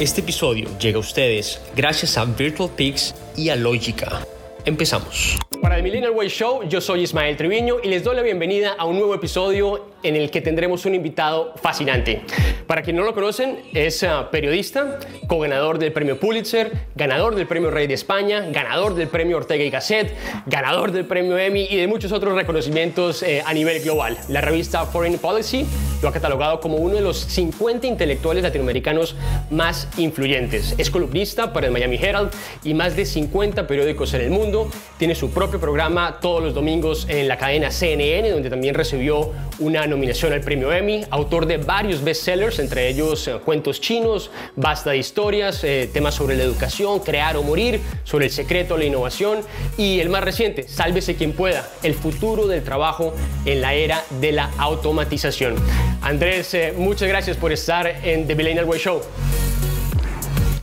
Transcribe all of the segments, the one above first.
Este episodio llega a ustedes gracias a Virtual Peaks y a Logica. Empezamos. Para el Millennial Way Show, yo soy Ismael Triviño y les doy la bienvenida a un nuevo episodio en el que tendremos un invitado fascinante. Para quien no lo conocen, es uh, periodista, co-ganador del premio Pulitzer, ganador del premio Rey de España, ganador del premio Ortega y Gasset, ganador del premio Emmy y de muchos otros reconocimientos eh, a nivel global. La revista Foreign Policy lo ha catalogado como uno de los 50 intelectuales latinoamericanos más influyentes. Es columnista para el Miami Herald y más de 50 periódicos en el mundo. Tiene su propio programa todos los domingos en la cadena CNN, donde también recibió una nominación al premio Emmy, autor de varios bestsellers, entre ellos eh, Cuentos chinos, Basta de historias, eh, temas sobre la educación, Crear o morir, sobre el secreto de la innovación y el más reciente, Sálvese quien pueda, el futuro del trabajo en la era de la automatización. Andrés, eh, muchas gracias por estar en The Millennial Way Show.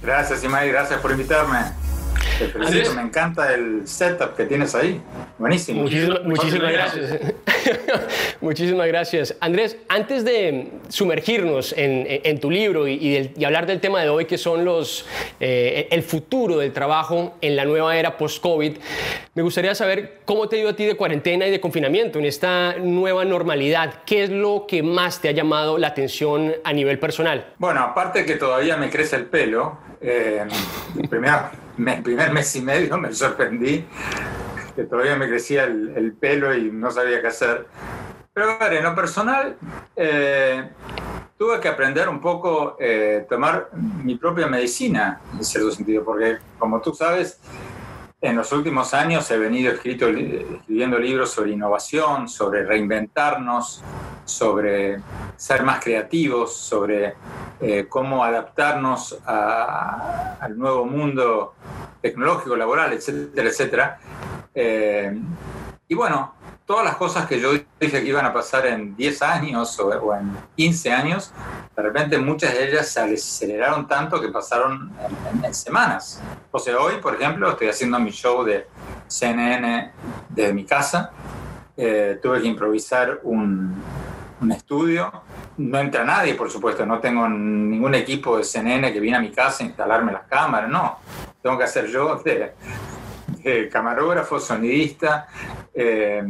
Gracias, Imai, gracias por invitarme. Me encanta el setup que tienes ahí. Buenísimo. muchísimas gracias. muchísimas gracias. Andrés, antes de sumergirnos en, tu libro y, hablar del tema de hoy, que son los, eh, el futuro del trabajo en la nueva era post-COVID, me gustaría saber cómo te ha ido a ti de cuarentena y de confinamiento en esta nueva normalidad. ¿Qué es lo que más te ha llamado la atención a nivel personal? Bueno, aparte que todavía me crece el pelo, eh, primero el primer mes y medio me sorprendí que todavía me crecía el, pelo y no sabía qué hacer. Pero a ver, en lo personal, eh, tuve que aprender un poco eh, tomar mi propia medicina, en cierto sentido, porque como tú sabes, en los últimos años he venido escrito, escribiendo libros sobre innovación, sobre reinventarnos, sobre ser más creativos, sobre eh, cómo adaptarnos al nuevo mundo tecnológico, laboral, etcétera, etcétera. Eh, y bueno, todas las cosas que yo dije que iban a pasar en 10 años o, en 15 años, de repente muchas de ellas se aceleraron tanto que pasaron en, semanas. O sea, hoy, por ejemplo, estoy haciendo mi show de CNN desde mi casa. Eh, tuve que improvisar un, estudio. No entra nadie, por supuesto, no tengo ningún equipo de CNN que viene a mi casa a instalarme las cámaras, no. Tengo que hacer yo de, camarógrafo, sonidista, eh,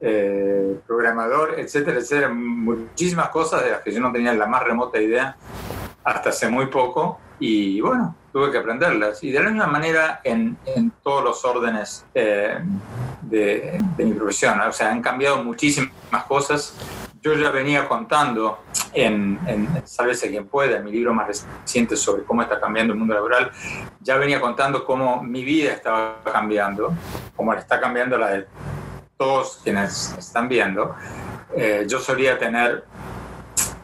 eh, programador, etcétera, etcétera. Muchísimas cosas de las que yo no tenía la más remota idea hasta hace muy poco. Y bueno, tuve que aprenderlas. Y de la misma manera en, en todos los órdenes eh, de, de, mi profesión. O sea, han cambiado muchísimas cosas yo ya venía contando en, en Sálvese quien pueda, en mi libro más reciente sobre cómo está cambiando el mundo laboral, ya venía contando cómo mi vida estaba cambiando, cómo está cambiando la de todos quienes están viendo. Eh, yo solía tener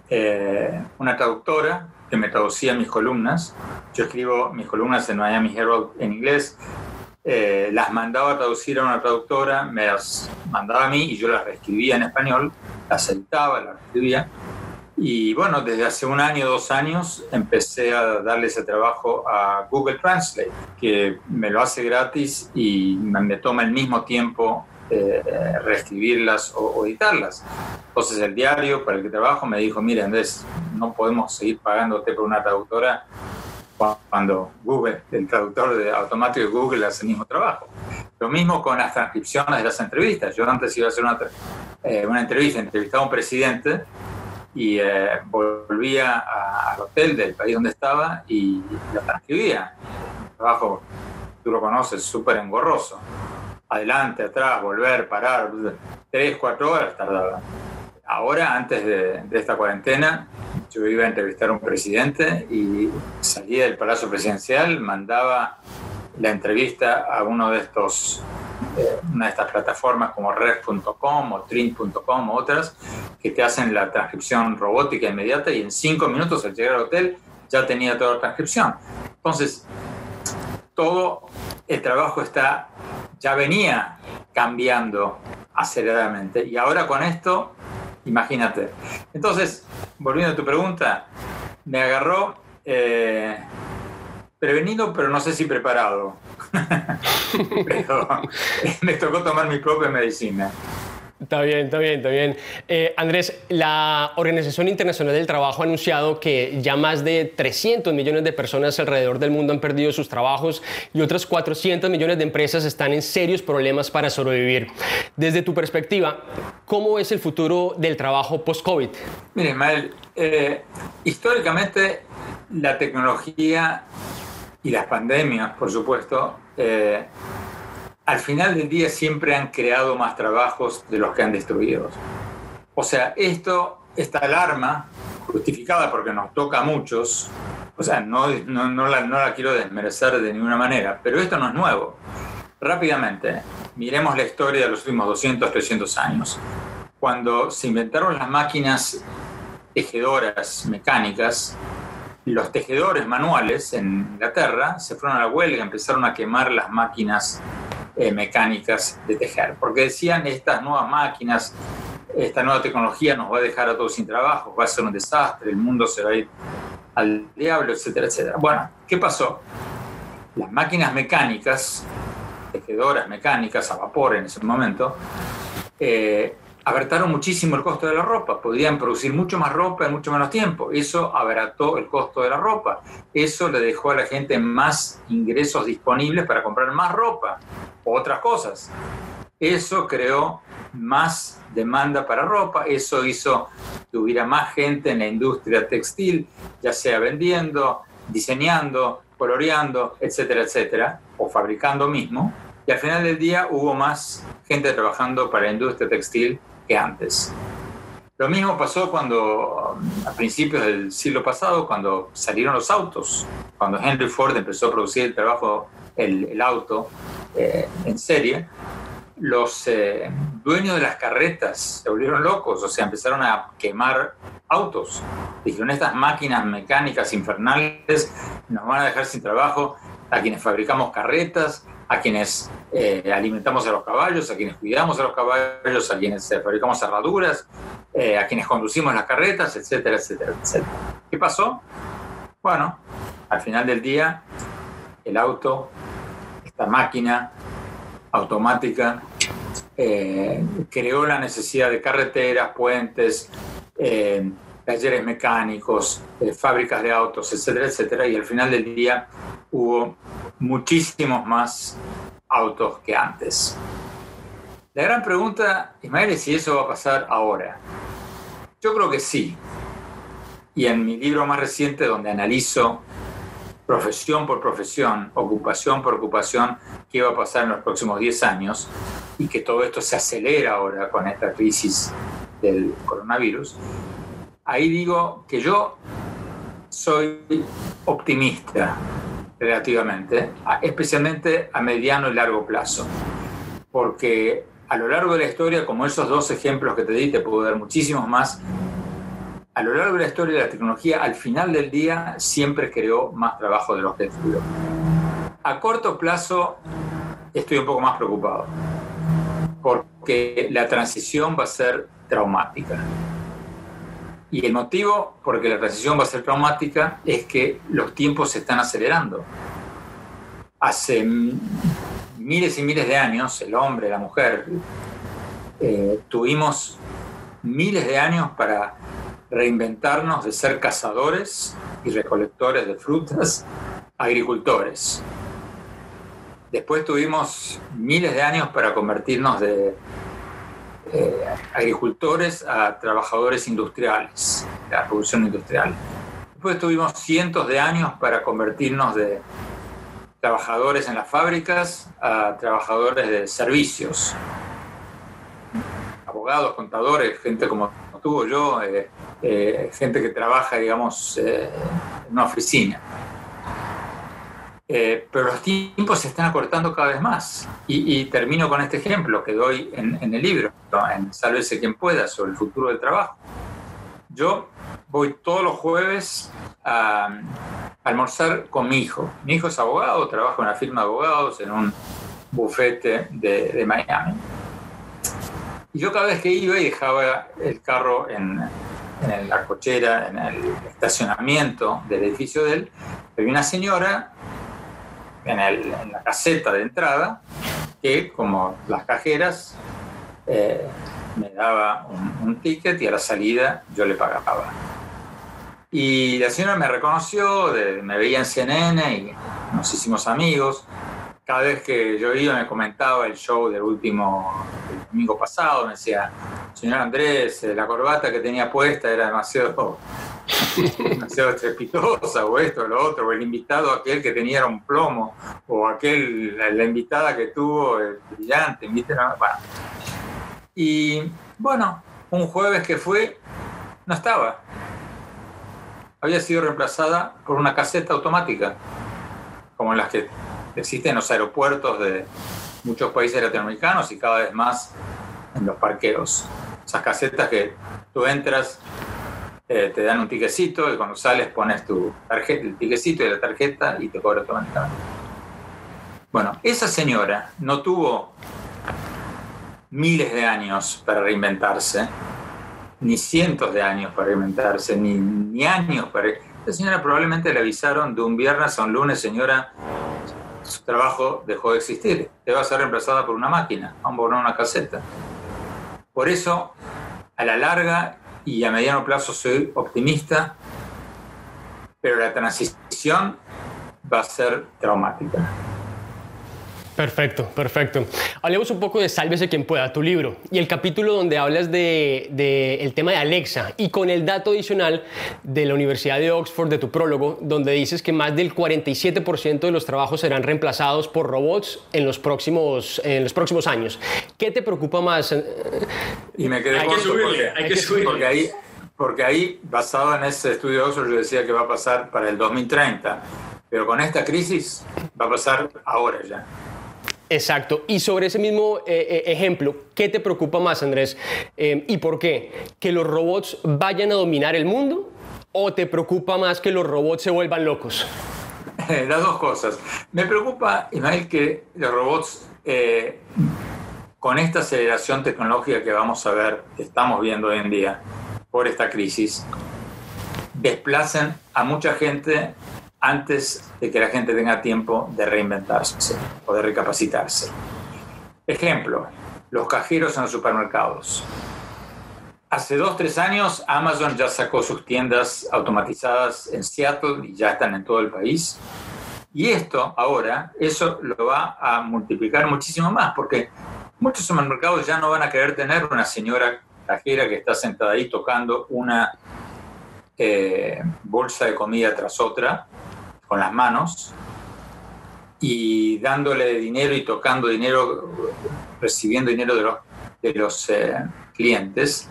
eh, una traductora que me traducía mis columnas. Yo escribo mis columnas en Miami Herald en inglés. Eh, las mandaba a traducir a una traductora, me las mandaba a mí y yo las reescribía en español aceptaba, la escribía. Y bueno, desde hace un año, dos años, empecé a darle ese trabajo a Google Translate, que me lo hace gratis y me toma el mismo tiempo eh, reescribirlas o, editarlas. Entonces el diario para el que trabajo me dijo, mira Andrés, no podemos seguir pagándote por una traductora cuando Google, el traductor de automático de Google hace el mismo trabajo. Lo mismo con las transcripciones de las entrevistas. Yo antes iba a hacer una, eh, una entrevista, entrevistaba a un presidente y eh, volvía al hotel del país donde estaba y lo transcribía. Un trabajo, tú lo conoces, súper engorroso. Adelante, atrás, volver, parar, tres, cuatro horas tardaba. Ahora, antes de, de esta cuarentena, yo iba a entrevistar a un presidente y salía del Palacio Presidencial, mandaba la entrevista a uno de estos eh, una de estas plataformas como red.com o trin.com o otras que te hacen la transcripción robótica inmediata y en cinco minutos al llegar al hotel ya tenía toda la transcripción. Entonces, todo el trabajo está, ya venía cambiando aceleradamente y ahora con esto, imagínate. Entonces, volviendo a tu pregunta, me agarró eh, prevenido, pero no sé si preparado. pero me tocó tomar mi propia medicina. Está bien, está bien, está bien. Eh, Andrés, la Organización Internacional del Trabajo ha anunciado que ya más de 300 millones de personas alrededor del mundo han perdido sus trabajos y otras 400 millones de empresas están en serios problemas para sobrevivir. Desde tu perspectiva, ¿cómo es el futuro del trabajo post-COVID? Mire, Ismael, eh, históricamente la tecnología y las pandemias, por supuesto, eh, al final del día siempre han creado más trabajos de los que han destruido. O sea, esto, esta alarma, justificada porque nos toca a muchos, o sea, no, no, la, no la quiero desmerecer de ninguna manera, pero esto no es nuevo. Rápidamente, miremos la historia de los últimos 200, 300 años. Cuando se inventaron las máquinas tejedoras mecánicas, los tejedores manuales en Inglaterra se fueron a la huelga, empezaron a quemar las máquinas eh, mecánicas de tejer, porque decían estas nuevas máquinas, esta nueva tecnología nos va a dejar a todos sin trabajo, va a ser un desastre, el mundo se va a ir al diablo, etcétera, etcétera. Bueno, ¿qué pasó? Las máquinas mecánicas, tejedoras mecánicas a vapor en ese momento, eh, abarataron muchísimo el costo de la ropa, podían producir mucho más ropa en mucho menos tiempo, eso abarató el costo de la ropa, eso le dejó a la gente más ingresos disponibles para comprar más ropa. O otras cosas, eso creó más demanda para ropa, eso hizo que hubiera más gente en la industria textil, ya sea vendiendo, diseñando, coloreando, etcétera, etcétera, o fabricando mismo, y al final del día hubo más gente trabajando para la industria textil que antes. Lo mismo pasó cuando, a principios del siglo pasado, cuando salieron los autos, cuando Henry Ford empezó a producir el trabajo, el, auto eh, en serie, los eh, dueños de las carretas se volvieron locos, o sea, empezaron a quemar autos. Dijeron, estas máquinas mecánicas infernales nos van a dejar sin trabajo a quienes fabricamos carretas, a quienes eh, alimentamos a los caballos, a quienes cuidamos a los caballos, a quienes eh, fabricamos cerraduras, eh, a quienes conducimos las carretas, etcétera, etcétera, etcétera. ¿Qué pasó? Bueno, al final del día, el auto, esta máquina automática, creó la necesidad de carreteras, puentes, talleres mecánicos, fábricas de autos, etcétera, etcétera, y al final del día hubo muchísimos más autos que antes. La gran pregunta, Ismael, es si eso va a pasar ahora. Yo creo que sí. Y en mi libro más reciente, donde analizo profesión por profesión, ocupación por ocupación, qué va a pasar en los próximos 10 años, y que todo esto se acelera ahora con esta crisis del coronavirus, ahí digo que yo soy optimista relativamente, especialmente a mediano y largo plazo. Porque a lo largo de la historia, como esos dos ejemplos que te di, te puedo dar muchísimos más, a lo largo de la historia de la tecnología, al final del día, siempre creó más trabajo de los que destruyó. A corto plazo, estoy un poco más preocupado, porque la transición va a ser traumática. Y el motivo por que la transición va a ser traumática es que los tiempos se están acelerando. Hace miles y miles de años, el hombre, la mujer, eh, tuvimos miles de años para reinventarnos de ser cazadores y recolectores de frutas, agricultores. Después tuvimos miles de años para convertirnos de eh, agricultores a trabajadores industriales, la revolución industrial. Después tuvimos cientos de años para convertirnos de trabajadores en las fábricas a trabajadores de servicios, abogados, contadores, gente como tú yo, eh, eh, gente que trabaja, digamos, en una oficina. Eh, pero los tiempos se están acortando cada vez más. Y, termino con este ejemplo que doy en, el libro, en Sálvese quien pueda, sobre el futuro del trabajo. Yo voy todos los jueves a, almorzar con mi hijo. Mi hijo es abogado, trabaja en una firma de abogados en un bufete de, Miami. Y yo cada vez que iba y dejaba el carro en, en la cochera, en el estacionamiento del edificio de él, había una señora en, la caseta de entrada, que como las cajeras, eh, me daba un, ticket y a la salida yo le pagaba. Y la señora me reconoció, me veía en CNN y nos hicimos amigos. Cada vez que yo iba me comentaba el show del último domingo pasado, me decía, señor Andrés, eh, la corbata que tenía puesta era demasiado, demasiado estrepitosa, o esto, o lo otro, o el invitado aquel que tenía un plomo, o aquel, la, invitada que tuvo, el brillante, Y bueno, un jueves que fue, no estaba. Había sido reemplazada por una caseta automática, como las que existen en los aeropuertos de muchos países latinoamericanos y cada vez más en los parqueos. Esas casetas que tú entras, eh, te dan un tiquecito y cuando sales pones tu tarjeta, el tiquecito y la tarjeta y te cobra automáticamente. Bueno, esa señora no tuvo miles de años para reinventarse, ni cientos de años para reinventarse, ni, ni años para... La señora probablemente le avisaron de un viernes a un lunes, señora, su trabajo dejó de existir. Te va a ser reemplazada por una máquina, a poner una caseta. Por eso, a la larga y a mediano plazo soy optimista, pero la transición va a ser traumática. Perfecto, perfecto. Hablemos un poco de Sálvese quien pueda, tu libro, y el capítulo donde hablas del de, el tema de Alexa y con el dato adicional de la Universidad de Oxford, de tu prólogo, donde dices que más del 47% de los trabajos serán reemplazados por robots en los próximos, en los próximos años. ¿Qué te preocupa más? Y me quedé hay que subirle, hay que subirle. Porque ahí, porque ahí, basado en ese estudio de Oxford, yo decía que va a pasar para el 2030. Pero con esta crisis va a pasar ahora ya. Exacto. Y sobre ese mismo eh, eh, ejemplo, ¿qué te preocupa más, Andrés? Eh, ¿Y por qué? ¿Que los robots vayan a dominar el mundo? ¿O te preocupa más que los robots se vuelvan locos? Las dos cosas. Me preocupa, Ismael, que los robots, con esta aceleración tecnológica que vamos a ver, estamos viendo hoy en día por esta crisis, desplacen a mucha gente antes de que la gente tenga tiempo de reinventarse o de recapacitarse. Ejemplo, los cajeros en los supermercados. Hace dos, tres años Amazon ya sacó sus tiendas automatizadas en Seattle y ya están en todo el país. Y esto ahora, eso lo va a multiplicar muchísimo más, porque muchos supermercados ya no van a querer tener una señora cajera que está sentada ahí tocando una eh, bolsa de comida tras otra, con las manos y dándole dinero y tocando dinero, recibiendo dinero de los, de los eh, clientes,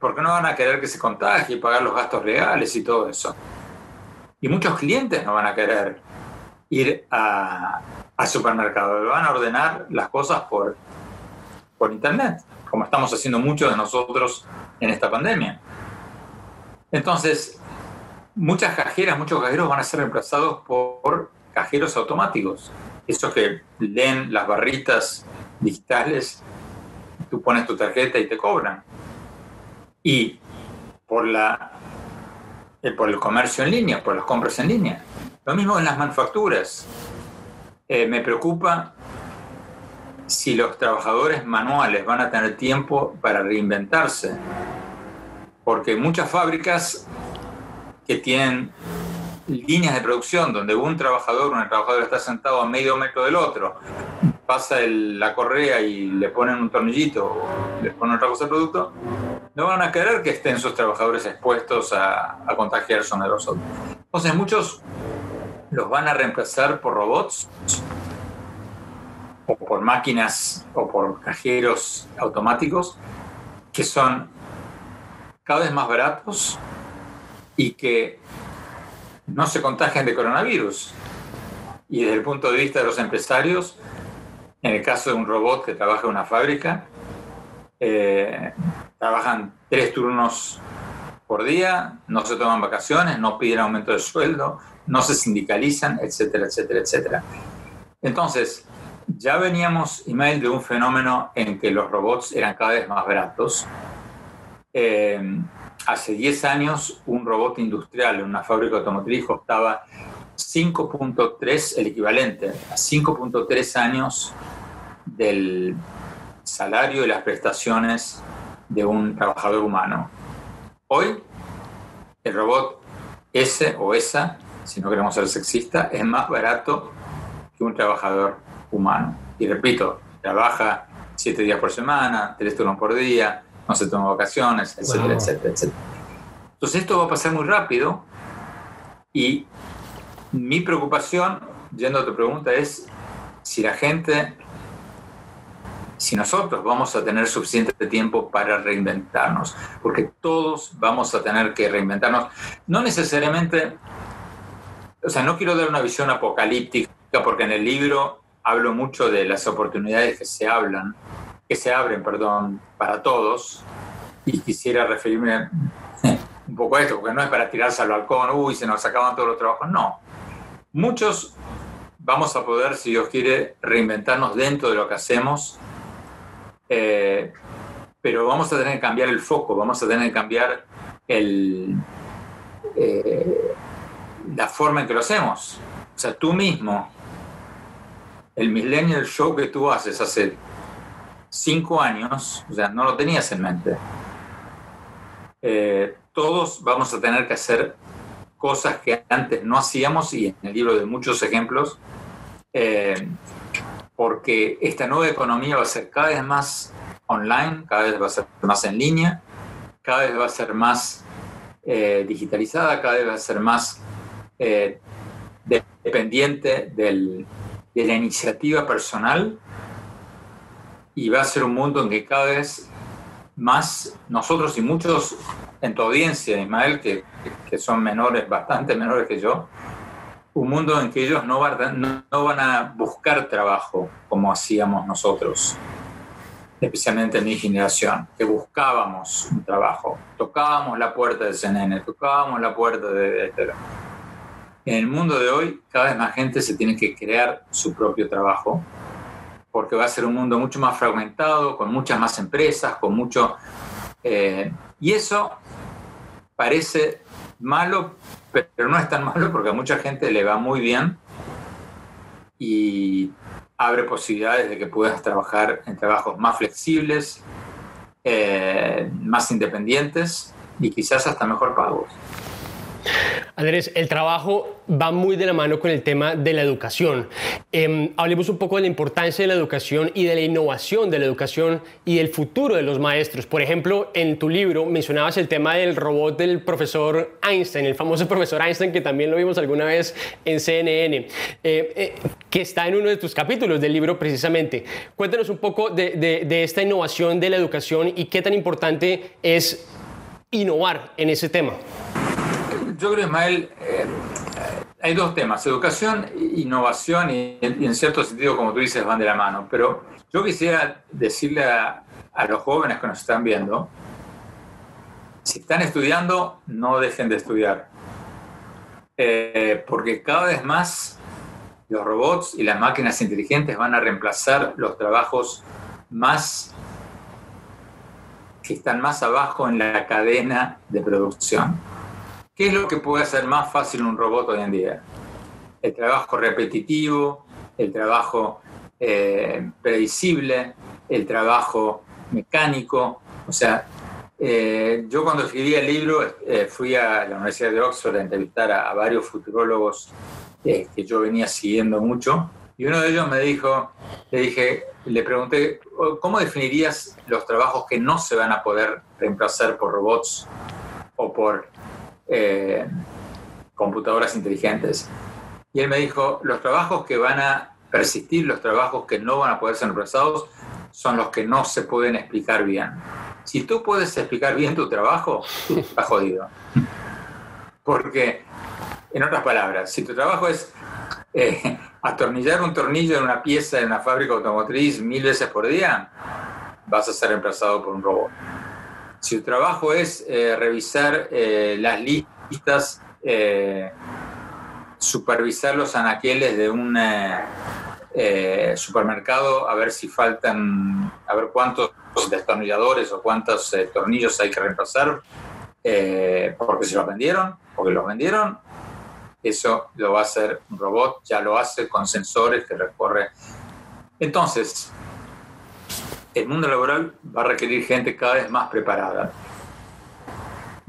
porque no van a querer que se contagie y pagar los gastos legales y todo eso. Y muchos clientes no van a querer ir a, al supermercado, van a ordenar las cosas por, por internet, como estamos haciendo muchos de nosotros en esta pandemia. Entonces, muchas cajeras, muchos cajeros van a ser reemplazados por cajeros automáticos. Esos que leen las barritas digitales, tú pones tu tarjeta y te cobran. Y por, la, eh, por el comercio en línea, por las compras en línea. Lo mismo en las manufacturas. Eh, me preocupa si los trabajadores manuales van a tener tiempo para reinventarse, porque muchas fábricas que tienen líneas de producción donde un trabajador, una trabajadora está sentado a medio metro del otro, pasa la correa y le ponen un tornillito o le ponen otra cosa al producto, no van a querer que estén sus trabajadores expuestos a, a contagiarse uno de los otros. Entonces muchos los van a reemplazar por robots o por máquinas o por cajeros automáticos que son cada vez más baratos y que no se contagian de coronavirus. Y desde el punto de vista de los empresarios, en el caso de un robot que trabaja en una fábrica, eh, trabajan tres turnos por día, no se toman vacaciones, no piden aumento de sueldo, no se sindicalizan, etcétera, etcétera, etcétera. Entonces, ya veníamos, email de un fenómeno en que los robots eran cada vez más baratos. Eh, hace 10 años un robot industrial en una fábrica automotriz costaba 5.3, el equivalente a 5.3 años del salario y las prestaciones de un trabajador humano. Hoy, el robot ese o esa, si no queremos ser sexista, es más barato que un trabajador humano. Y repito, trabaja siete días por semana, tres turnos por día, no se toma vacaciones, etcétera, etcétera, etcétera. Entonces esto va a pasar muy rápido y mi preocupación, yendo a tu pregunta, es si la gente, si nosotros vamos a tener suficiente tiempo para reinventarnos, porque todos vamos a tener que reinventarnos. No necesariamente, o sea, no quiero dar una visión apocalíptica, porque en el libro hablo mucho de las oportunidades que se hablan, que se abren, perdón, para todos, y quisiera referirme un poco a esto, porque no es para tirarse al balcón, uy, se nos acaban todos los trabajos, no. Muchos vamos a poder, si Dios quiere, reinventarnos dentro de lo que hacemos, eh, pero vamos a tener que cambiar el foco, vamos a tener que cambiar el, eh, la forma en que lo hacemos. O sea, tú mismo el Millennial Show que tú haces hace cinco años, o sea, no lo tenías en mente. Eh, todos vamos a tener que hacer cosas que antes no hacíamos y en el libro de muchos ejemplos, eh, porque esta nueva economía va a ser cada vez más online, cada vez va a ser más en línea, cada vez va a ser más eh, digitalizada, cada vez va a ser más dependiente de la iniciativa personal y va a ser un mundo en que cada vez más nosotros y muchos en tu audiencia, Ismael, que, que son menores, bastante menores que yo, un mundo en que ellos no van, a buscar trabajo como hacíamos nosotros, especialmente en mi generación, que buscábamos un trabajo, tocábamos la puerta de CNN, tocábamos la puerta de en el mundo de hoy, cada vez más gente se tiene que crear su propio trabajo, porque va a ser un mundo mucho más fragmentado, con muchas más empresas, con mucho... Eh, y eso parece malo, pero no es tan malo porque a mucha gente le va muy bien y abre posibilidades de que puedas trabajar en trabajos más flexibles, eh, más independientes y quizás hasta mejor pagos. Andrés, el trabajo va muy de la mano con el tema de la educación. Em, hablemos un poco de la importancia de la educación y de la innovación de la educación y del futuro de los maestros. Por ejemplo, en tu libro mencionabas el tema del robot del profesor Einstein, el famoso profesor Einstein que también lo vimos alguna vez en CNN, eh, eh, que está en uno de tus capítulos del libro precisamente. Cuéntanos un poco de esta innovación de la educación y qué tan importante es innovar en ese tema yo creo, Ismael, eh, hay dos temas, educación, innovación y, en cierto sentido, como tú dices, van de la mano. Pero yo quisiera decirle a, los jóvenes que nos están viendo, si están estudiando, no dejen de estudiar. Eh, porque cada vez más los robots y las máquinas inteligentes van a reemplazar los trabajos más que están más abajo en la cadena de producción. ¿Qué es lo que puede hacer más fácil un robot hoy en día? El trabajo repetitivo, el trabajo eh, predecible, el trabajo mecánico. O sea, eh, yo cuando escribí el libro eh, fui a la Universidad de Oxford a entrevistar a, varios futurólogos que yo venía siguiendo mucho y uno de ellos me dijo, le dije, le pregunté, ¿cómo definirías los trabajos que no se van a poder reemplazar por robots o por eh, computadoras inteligentes. Y él me dijo, los trabajos que van a persistir, los trabajos que no van a poder ser reemplazados, son los que no se pueden explicar bien. Si tú puedes explicar bien tu trabajo, estás jodido. Porque, en otras palabras, si tu trabajo es eh, atornillar un tornillo en una pieza en una fábrica automotriz mil veces por día, vas a ser reemplazado por un robot. Si tu trabajo es eh, revisar eh, las listas, eh, supervisar los anaqueles de un supermercado, a ver si faltan, a ver cuántos destornilladores o cuántos tornillos hay que reemplazar, porque se los vendieron, porque los vendieron, eso lo va a hacer un robot, ya lo hace con sensores que recorre. Entonces, el mundo laboral va a requerir gente cada vez más preparada.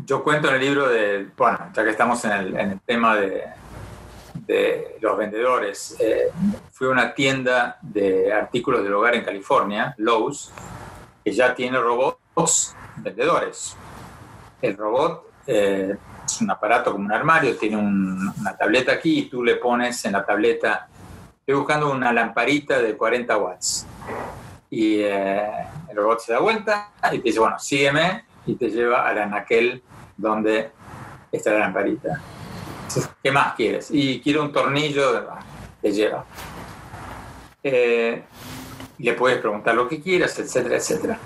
Yo cuento en el libro de, bueno, ya que estamos en el, tema de, los vendedores, eh, fui a una tienda de artículos del hogar en California, Lowe's, que ya tiene robots vendedores. El robot eh, es un aparato como un armario, tiene una tableta aquí y tú le pones en la tableta, estoy buscando una lamparita de 40 watts. Y eh, el robot se da vuelta y te dice, bueno, sígueme y te lleva al anaquel donde está la lamparita. ¿Qué más quieres? Y quiero un tornillo, te lleva. Eh, le puedes preguntar lo que quieras, etcétera, etcétera.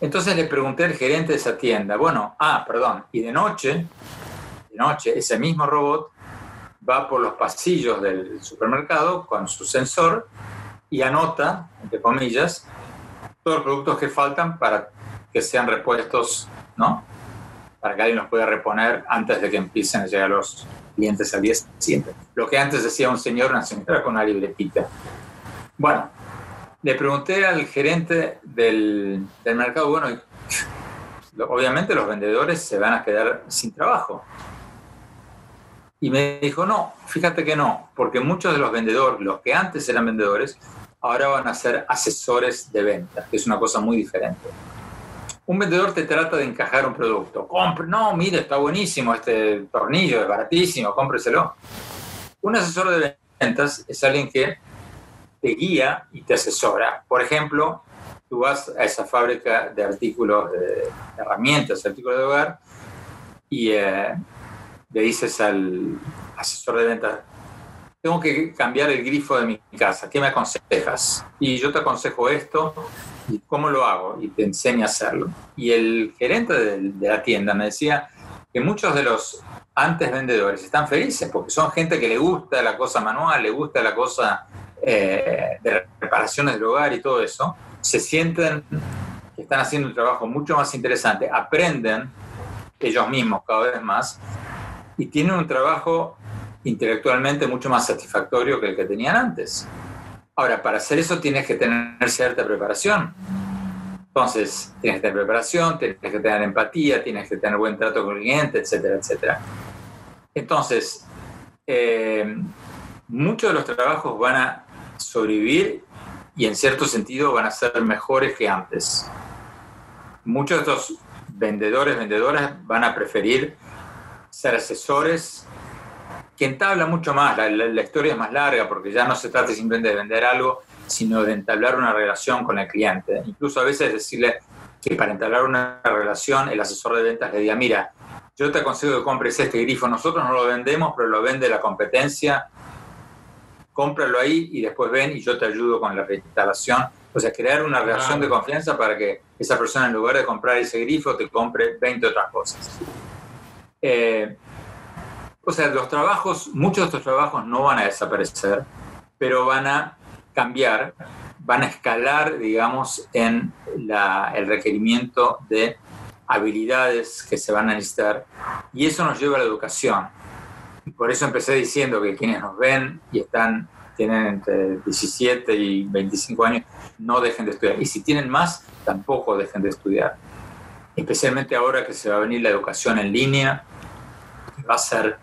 Entonces le pregunté al gerente de esa tienda, bueno, ah, perdón, y de noche de noche, ese mismo robot va por los pasillos del supermercado con su sensor y anota, entre comillas, todos los productos que faltan para que sean repuestos, ¿no? Para que alguien los pueda reponer antes de que empiecen a llegar los clientes al día siguiente. Lo que antes decía un señor, una señora con una libretita. Bueno, le pregunté al gerente del, del mercado, bueno, obviamente los vendedores se van a quedar sin trabajo. Y me dijo, no, fíjate que no, porque muchos de los vendedores, los que antes eran vendedores, ahora van a ser asesores de venta, que es una cosa muy diferente. Un vendedor te trata de encajar un producto. Compre, no, mire, está buenísimo este tornillo, es baratísimo, cómpreselo. Un asesor de ventas es alguien que te guía y te asesora. Por ejemplo, tú vas a esa fábrica de artículos, de herramientas, artículos de hogar, y eh, le dices al asesor de ventas, tengo que cambiar el grifo de mi casa, ¿qué me aconsejas? Y yo te aconsejo esto, ¿y cómo lo hago? Y te enseña a hacerlo. Y el gerente de, la tienda me decía que muchos de los antes vendedores están felices porque son gente que le gusta la cosa manual, le gusta la cosa eh, de reparaciones del hogar y todo eso, se sienten que están haciendo un trabajo mucho más interesante, aprenden ellos mismos cada vez más y tienen un trabajo intelectualmente mucho más satisfactorio que el que tenían antes. Ahora, para hacer eso tienes que tener cierta preparación. Entonces, tienes que tener preparación, tienes que tener empatía, tienes que tener buen trato con el cliente, etcétera, etcétera. Entonces, eh, muchos de los trabajos van a sobrevivir y en cierto sentido van a ser mejores que antes. Muchos de estos vendedores, vendedoras van a preferir ser asesores, que entabla mucho más, la, historia es más larga porque ya no se trata simplemente de vender algo, sino de entablar una relación con el cliente. Incluso a veces decirle que para entablar una relación el asesor de ventas le diga, mira, yo te aconsejo que compres este grifo, nosotros no lo vendemos, pero lo vende la competencia, cómpralo ahí y después ven y yo te ayudo con la reinstalación. O sea, crear una relación de confianza para que esa persona en lugar de comprar ese grifo te compre 20 otras cosas. Eh, o sea, los trabajos, muchos de estos trabajos no van a desaparecer, pero van a cambiar, van a escalar, digamos, en el requerimiento de habilidades que se van a necesitar. Y eso nos lleva a la educación. Y por eso empecé diciendo que quienes nos ven y están, tienen entre 17 y 25 años, no dejen de estudiar. Y si tienen más, tampoco dejen de estudiar. Especialmente ahora que se va a venir la educación en línea, va a ser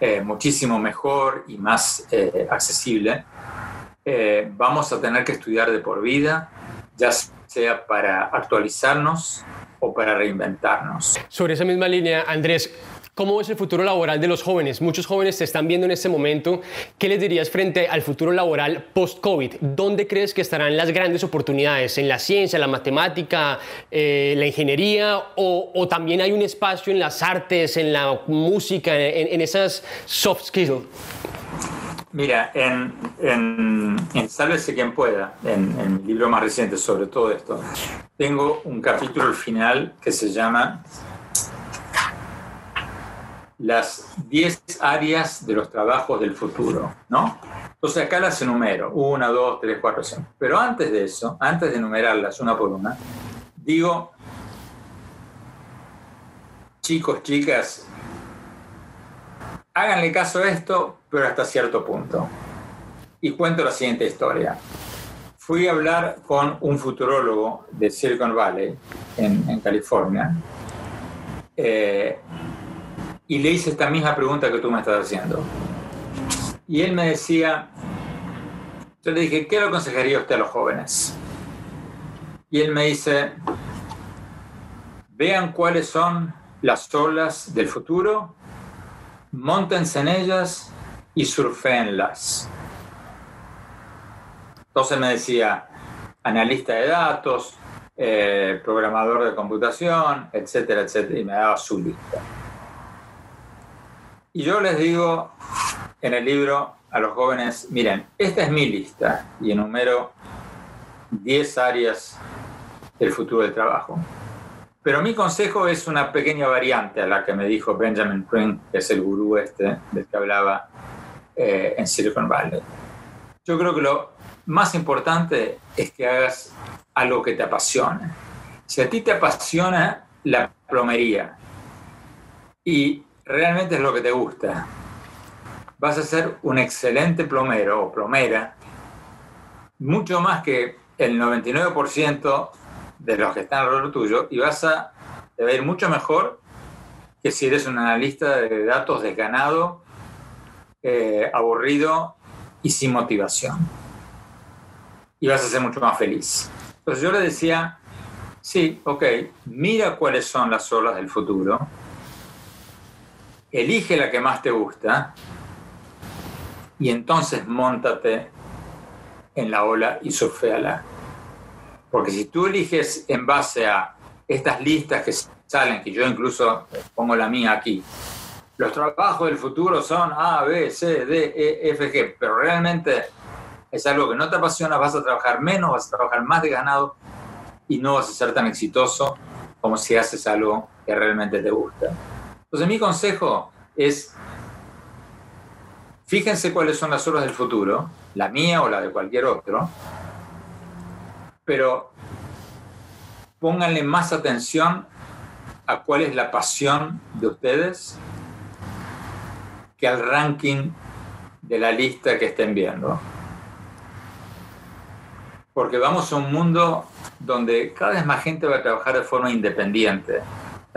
eh, muchísimo mejor y más eh, accesible, eh, vamos a tener que estudiar de por vida, ya sea para actualizarnos o para reinventarnos. Sobre esa misma línea, Andrés, ¿Cómo es el futuro laboral de los jóvenes? Muchos jóvenes te están viendo en este momento. ¿Qué les dirías frente al futuro laboral post-COVID? ¿Dónde crees que estarán las grandes oportunidades? ¿En la ciencia, la matemática, eh, la ingeniería? O, también hay un espacio en las artes, en la música, en, esas soft skills? Mira, en, en, en Sálvese quien pueda, en, en mi libro más reciente sobre todo esto, tengo un capítulo al final que se llama las 10 áreas de los trabajos del futuro, ¿no? Entonces acá las enumero, 1, 2, 3, 4, 5. Pero antes de eso, antes de enumerarlas una por una, digo, chicos, chicas, háganle caso a esto, pero hasta cierto punto. Y cuento la siguiente historia. fui a hablar con un futurólogo de Silicon Valley, en, California, eh, y le hice esta misma pregunta que tú me estás haciendo. Y él me decía, yo le dije, ¿qué le aconsejaría usted a los jóvenes? Y él me dice, vean cuáles son las olas del futuro, montense en ellas y surfeenlas. Entonces me decía, analista de datos, eh, programador de computación, etcétera, etcétera, y me daba su lista. Y yo les digo en el libro a los jóvenes, miren, esta es mi lista y enumero 10 áreas del futuro del trabajo. Pero mi consejo es una pequeña variante a la que me dijo Benjamin Pring, que es el gurú este del que hablaba eh, en Silicon Valley. Yo creo que lo más importante es que hagas algo que te apasione. Si a ti te apasiona la plomería y realmente es lo que te gusta, vas a ser un excelente plomero o plomera, mucho más que el 99% de los que están alrededor tuyo, y vas a, te ir mucho mejor que si eres un analista de datos desganado, eh, aburrido y sin motivación. Y vas a ser mucho más feliz. Entonces yo le decía, sí, ok, mira cuáles son las olas del futuro, elige la que más te gusta y entonces montate en la ola y surfeala. Porque si tú eliges en base a estas listas que salen, que yo incluso pongo la mía aquí, los trabajos del futuro son A, B, C, D, E, F, G, pero realmente es algo que no te apasiona, vas a trabajar menos, vas a trabajar más de ganado y no vas a ser tan exitoso como si haces algo que realmente te gusta. Entonces mi consejo es Fíjense cuáles son las horas del futuro, la mía o la de cualquier otro, pero pónganle más atención a cuál es la pasión de ustedes que al ranking de la lista que estén viendo. Porque vamos a un mundo donde cada vez más gente va a trabajar de forma independiente.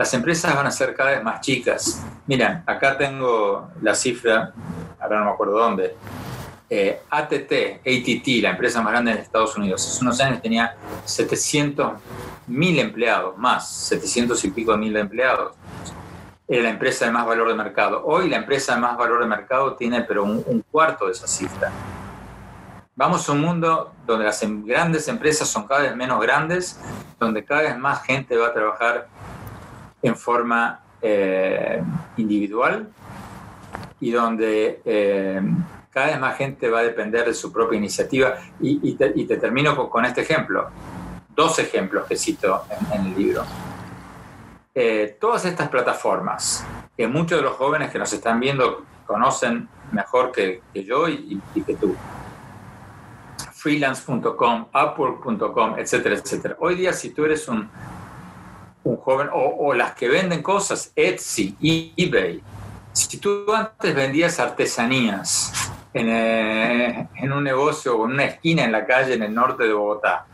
Las empresas van a ser cada vez más chicas. Miren, acá tengo la cifra ahora no me acuerdo dónde, eh, ATT, ATT, la empresa más grande de Estados Unidos, hace unos años tenía 700 mil empleados, más 700 y pico mil empleados. Era la empresa de más valor de mercado. Hoy la empresa de más valor de mercado tiene pero un, cuarto de esa cifra. Vamos a un mundo donde las em, grandes empresas son cada vez menos grandes, donde cada vez más gente va a trabajar en forma eh, individual y donde eh, cada vez más gente va a depender de su propia iniciativa. Y, te, termino con, este ejemplo, dos ejemplos que cito en, el libro. Eh, todas estas plataformas, que muchos de los jóvenes que nos están viendo conocen mejor que, yo y, que tú, freelance.com, upwork.com, etcétera, etcétera. Hoy día si tú eres un, un joven, o, las que venden cosas, Etsy, eBay, si tú antes vendías artesanías eh, en, un negocio o en una esquina en la calle en el norte de Bogotá,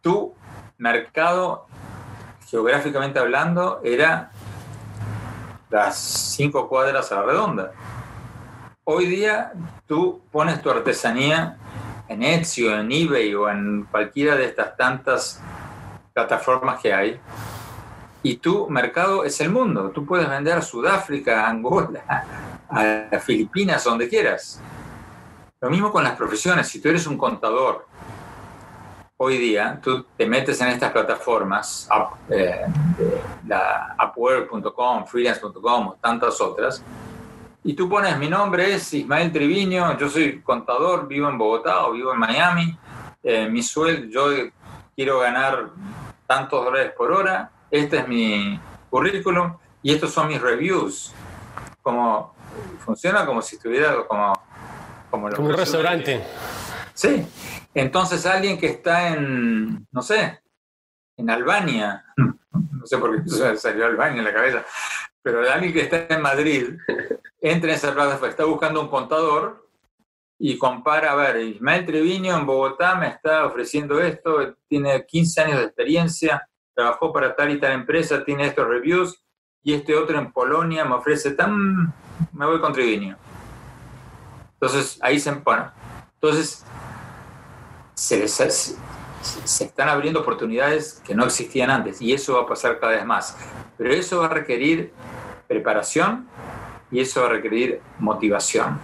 tu mercado, geográficamente hablando, era las cinco cuadras a la redonda. Hoy día tú pones tu artesanía en Etsy o en eBay o en cualquiera de estas tantas plataformas que hay y tu mercado es el mundo. Tú puedes vender a Sudáfrica, Angola, a Filipinas, donde quieras. Lo mismo con las profesiones. Si tú eres un contador, hoy día tú te metes en estas plataformas, eh, la Upwork.com, freelance.com tantas otras, y tú pones mi nombre es Ismael Triviño, yo soy contador, vivo en Bogotá o vivo en Miami, eh, mi sueldo, yo quiero ganar tantos dólares por hora, este es mi currículum y estos son mis reviews. Como funciona como si estuviera como como, un restaurante. Sí. Entonces alguien que está en, no sé, en Albania, no sé por qué salió Albania en la cabeza, pero alguien que está en Madrid, entra en esa plataforma, está buscando un contador y compara, a ver, Ismael Treviño en Bogotá me está ofreciendo esto, tiene 15 años de experiencia, trabajó para tal y tal empresa, tiene estos reviews, y este otro en Polonia me ofrece tan, me voy con Treviño. Entonces, ahí se, bueno, entonces, se, se están abriendo oportunidades que no existían antes, y eso va a pasar cada vez más. Pero eso va a requerir preparación y eso va a requerir motivación.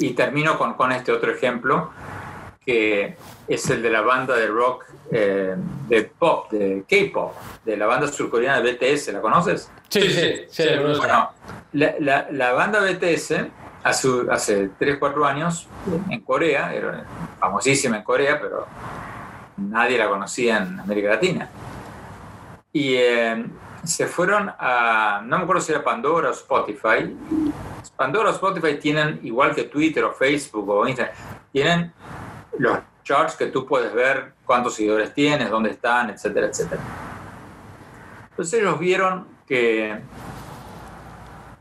Y termino con, con este otro ejemplo, que es el de la banda de rock, eh, de pop, de K-pop, de la banda surcoreana BTS, ¿la conoces? Sí, sí, sí. bueno, la, la, banda BTS hace, hace 3, 4 años en Corea, era famosísima en Corea, pero nadie la conocía en América Latina. Y eh, se fueron a, no me acuerdo si era Pandora o Spotify. Pandora o Spotify tienen, igual que Twitter o Facebook o Instagram, tienen los charts que tú puedes ver cuántos seguidores tienes, dónde están, etcétera, etcétera. Entonces ellos vieron que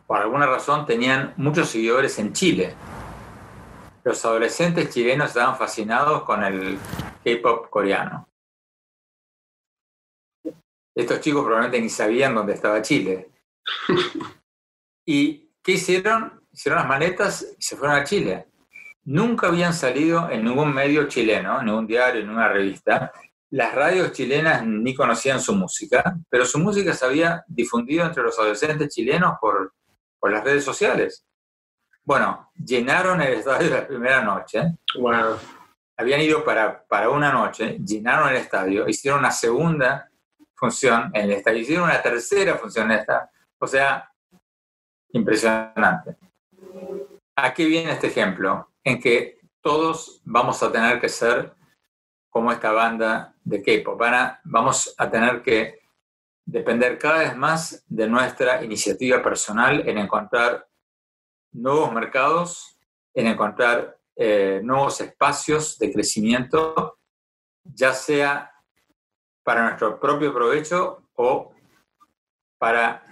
por alguna razón tenían muchos seguidores en Chile. Los adolescentes chilenos estaban fascinados con el K-pop coreano. Estos chicos probablemente ni sabían dónde estaba Chile. ¿Y qué hicieron? Hicieron las maletas y se fueron a Chile. Nunca habían salido en ningún medio chileno, en ningún diario, en ninguna revista. Las radios chilenas ni conocían su música, pero su música se había difundido entre los adolescentes chilenos por, por las redes sociales. Bueno, llenaron el estadio la primera noche. Wow. Habían ido para, para una noche, llenaron el estadio, hicieron una segunda función en esta, hicieron una tercera función en esta. O sea, impresionante. Aquí viene este ejemplo, en que todos vamos a tener que ser como esta banda de K-pop. Vamos a tener que depender cada vez más de nuestra iniciativa personal en encontrar nuevos mercados, en encontrar eh, nuevos espacios de crecimiento, ya sea para nuestro propio provecho o para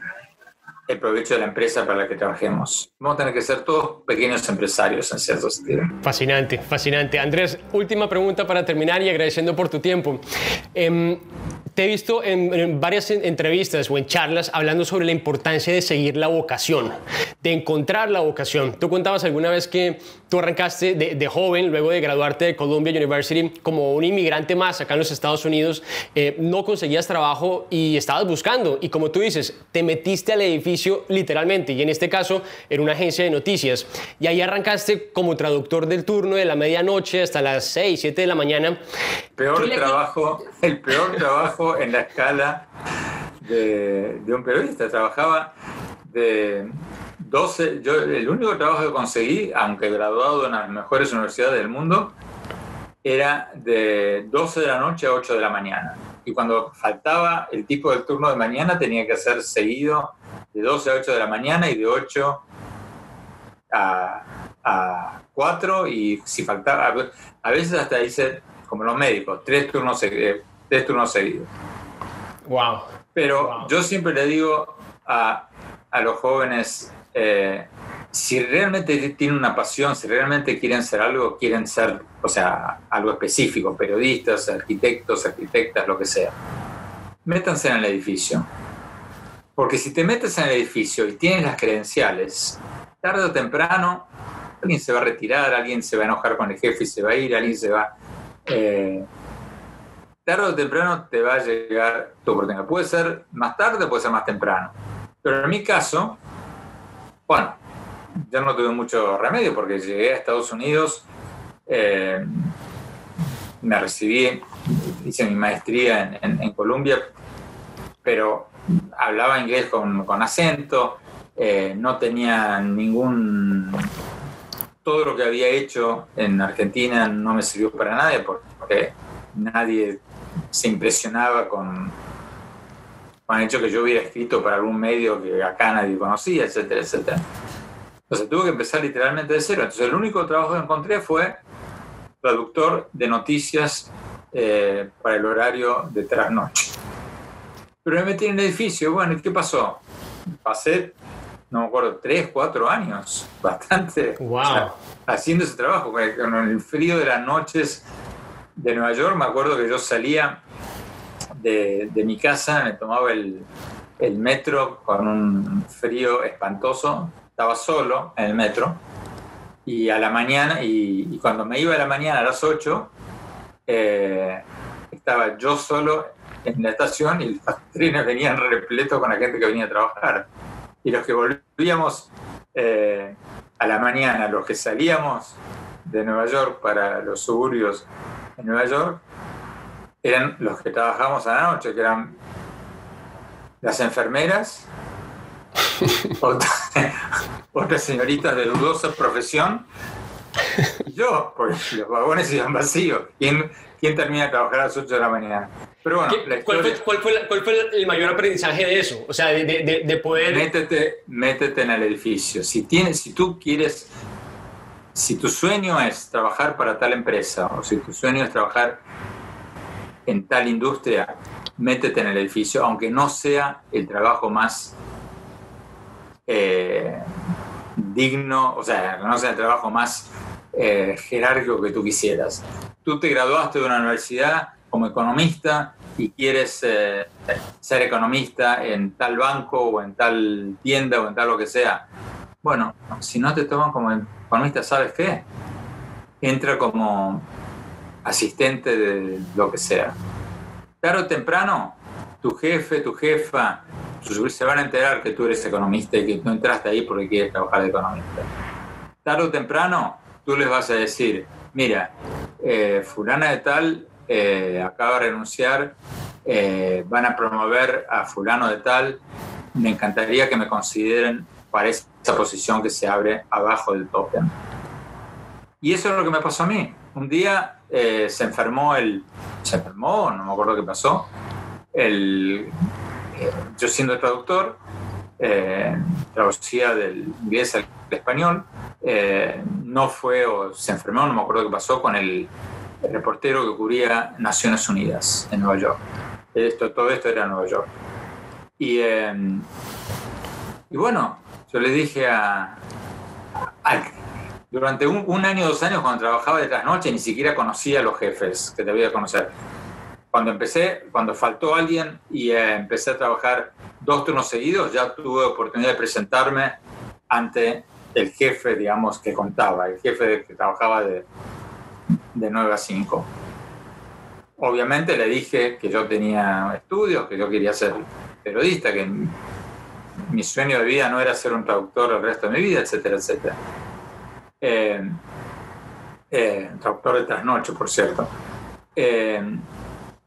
el provecho de la empresa para la que trabajemos. Vamos a tener que ser todos pequeños empresarios en cierto sentido. Fascinante, fascinante. Andrés, última pregunta para terminar y agradeciendo por tu tiempo. Em, te he visto en, varias entrevistas o en charlas hablando sobre la importancia de seguir la vocación, de encontrar la vocación. Tú contabas alguna vez que tú arrancaste de, joven, luego de graduarte de Columbia University, como un inmigrante más acá en los Estados Unidos, eh, no conseguías trabajo y estabas buscando. Y como tú dices, te metiste al edificio literalmente, y en este caso en una agencia de noticias. Y ahí arrancaste como traductor del turno de la medianoche hasta las 6, 7 de la mañana. Peor trabajo, el peor trabajo en la escala de, un periodista. Trabajaba de 12, yo el único trabajo que conseguí, aunque graduado en las mejores universidades del mundo, era de 12 de la noche a 8 de la mañana. Y cuando faltaba el tipo del turno de mañana tenía que ser seguido de 12 a 8 de la mañana y de 8 a, a 4 y si faltaba, a veces hasta hice, como los médicos, tres turnos, tres turnos seguidos. Wow. Pero yo siempre le digo a, a los jóvenes, eh, si realmente tienen una pasión, si realmente quieren ser algo, quieren ser, o sea, algo específico, periodistas, arquitectos, arquitectas, lo que sea, métanse en el edificio. Porque si te metes en el edificio y tienes las credenciales, tarde o temprano alguien se va a retirar, alguien se va a enojar con el jefe y se va a ir, alguien se va... Eh, tarde o temprano te va a llegar tu oportunidad. Puede ser más tarde, puede ser más temprano. Pero en mi caso, bueno, ya no tuve mucho remedio porque llegué a Estados Unidos, eh, me recibí, hice mi maestría en, Colombia, pero hablaba inglés con, acento, eh, no tenía ningún... Todo lo que había hecho en Argentina no me sirvió para nadie porque nadie se impresionaba con, con el hecho que yo hubiera escrito para algún medio que acá nadie conocía, etcétera, etcétera. Entonces tuve que empezar literalmente de cero. Entonces el único trabajo que encontré fue traductor de noticias eh, para el horario de trasnoche. Pero me metí en el edificio, bueno, ¿y qué pasó? Pasé no me acuerdo, tres, cuatro años, bastante, wow. haciendo ese trabajo. Con el frío de las noches de Nueva York, me acuerdo que yo salía de, de mi casa, me tomaba el, el metro con un frío espantoso, estaba solo en el metro, y a la mañana, y, cuando me iba a la mañana a las 8, eh, estaba yo solo en la estación y los trenes venían repletos con la gente que venía a trabajar. Y los que volvíamos eh, a la mañana, los que salíamos de Nueva York para los suburbios de Nueva York, eran los que trabajábamos a la noche, que eran las enfermeras, otras señoritas de dudosa profesión, y yo, porque los vagones iban vacíos. ¿Quién, ¿Quién termina de trabajar a las 8 de la mañana? Pero bueno, ¿Cuál, fue, el mayor aprendizaje de eso? O sea, de, poder... Métete, métete en el edificio. Si, tienes, si tú quieres, si tu sueño es trabajar para tal empresa o si tu sueño es trabajar en tal industria, métete en el edificio, aunque no sea el trabajo más eh, digno, o sea, no sea el trabajo más eh, jerárquico que tú quisieras. Tú te graduaste de una universidad como economista y quieres eh, ser economista en tal banco o en tal tienda o en tal lo que sea. Bueno, si no te toman como economista, ¿sabes qué? Entra como asistente de lo que sea tarde o temprano, tu jefe, tu jefa, se van a enterar que tú eres economista y que no entraste ahí porque quieres trabajar de economista. Tarde o temprano, tú les vas a decir, mira, eh, fulana de tal eh, acaba de renunciar, eh, van a promover a fulano de tal, me encantaría que me consideren para esa posición que se abre abajo del tope. Y eso es lo que me pasó a mí. Un día se enfermó el se enfermó, no me acuerdo qué pasó. El, eh, yo siendo traductor, eh, traducía del inglés al español, eh, no fue o se enfermó, no me acuerdo qué pasó, con el, reportero que cubría Naciones Unidas en Nueva York. Esto, todo esto era en Nueva York. Y, y bueno, yo le dije a, durante un, año o dos años, cuando trabajaba de trasnoche, ni siquiera conocía a los jefes que debía conocer. Cuando empecé, cuando faltó alguien y eh, empecé a trabajar dos turnos seguidos, ya tuve oportunidad de presentarme ante el jefe, digamos, que contaba, el jefe que trabajaba de, de 9 a 5. Obviamente le dije que yo tenía estudios, que yo quería ser periodista, que mi sueño de vida no era ser un traductor el resto de mi vida, etcétera, etcétera eh, eh, traductor de trasnoche, por cierto. Eh,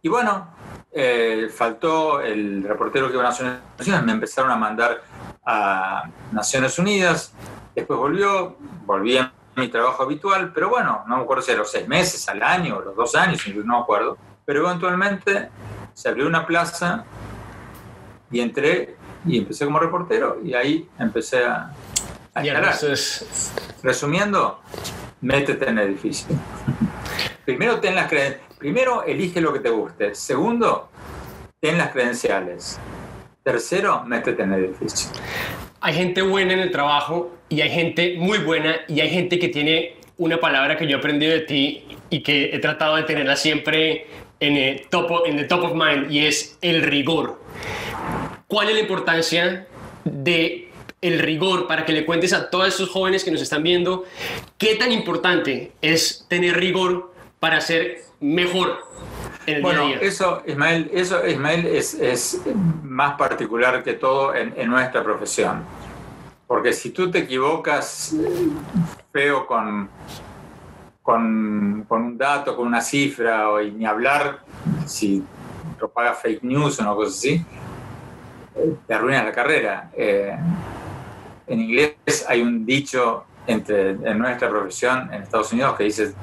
y bueno, eh, faltó el reportero que iba a Naciones Unidas, me empezaron a mandar a Naciones Unidas, después volvió, volví a mi trabajo habitual, pero bueno, no me acuerdo si a los seis meses, al año, los dos años, no me acuerdo, pero eventualmente se abrió una plaza y entré y empecé como reportero y ahí empecé a, Resumiendo, métete en el edificio. Primero, ten las Primero, elige lo que te guste. Segundo, ten las credenciales. Tercero, métete en el edificio. Hay gente buena en el trabajo y hay gente muy buena y hay gente que tiene una palabra que yo he aprendido de ti y que he tratado de tenerla siempre en el top, en el top of mind y es el rigor. ¿Cuál es la importancia de el rigor para que le cuentes a todos esos jóvenes que nos están viendo qué tan importante es tener rigor para ser mejor el bueno, día a día. Eso, Ismael, eso, Ismael es, es más particular que todo en, en, nuestra profesión. Porque si tú te equivocas feo con, con, con un dato, con una cifra, o ni hablar si propaga fake news o una cosa así, eh, te arruinas la carrera. Eh, en inglés hay un dicho entre, en nuestra profesión en Estados Unidos que dice,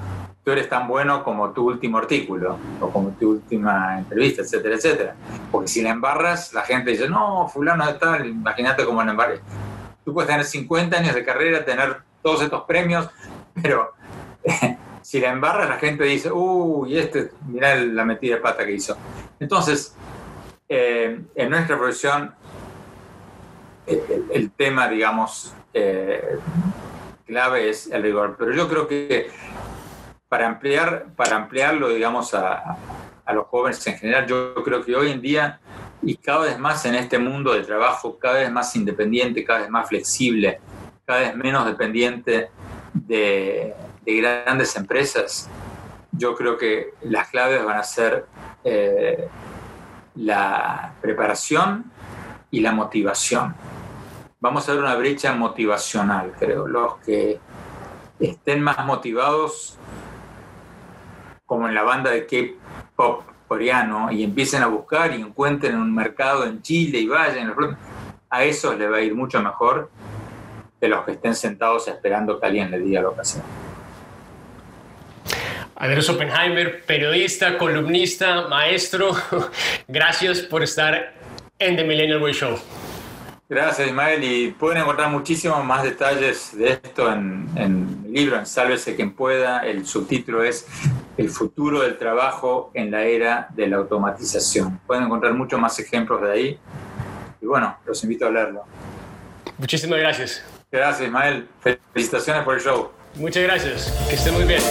tú eres tan bueno como tu último artículo o como tu última entrevista, etcétera, etcétera. Porque si la embarras, la gente dice, no, fulano de tal, imagínate cómo la embarras. Tú puedes tener 50 años de carrera, tener todos estos premios, pero si la embarras, la gente dice, uy, este, mirá la metida de pata que hizo. Entonces, eh, en nuestra profesión el, tema, digamos, eh, clave es el rigor. Pero yo creo que para, ampliar, para ampliarlo, digamos, a, a los jóvenes en general, yo creo que hoy en día y cada vez más en este mundo de trabajo, cada vez más independiente, cada vez más flexible, cada vez menos dependiente de, grandes empresas, yo creo que las claves van a ser eh, la preparación y la motivación. Vamos a ver una brecha motivacional, creo. Los que estén más motivados, como en la banda de K-pop coreano, y empiecen a buscar y encuentren un mercado en Chile y vayan, a esos les va a ir mucho mejor de los que estén sentados esperando que alguien les diga lo que hacer. Andrés Oppenheimer, periodista, columnista, maestro, gracias por estar en The Millennial Way Show. Gracias, Ismael. Y pueden encontrar muchísimos más detalles de esto en, en mi libro, en Sálvese quien pueda. El subtítulo es El futuro del trabajo en la era de la automatización. Pueden encontrar muchos más ejemplos de ahí. Y bueno, los invito a leerlo. Muchísimas gracias. Gracias, Ismael. Felicitaciones por el show. Muchas gracias. Que esté muy bien.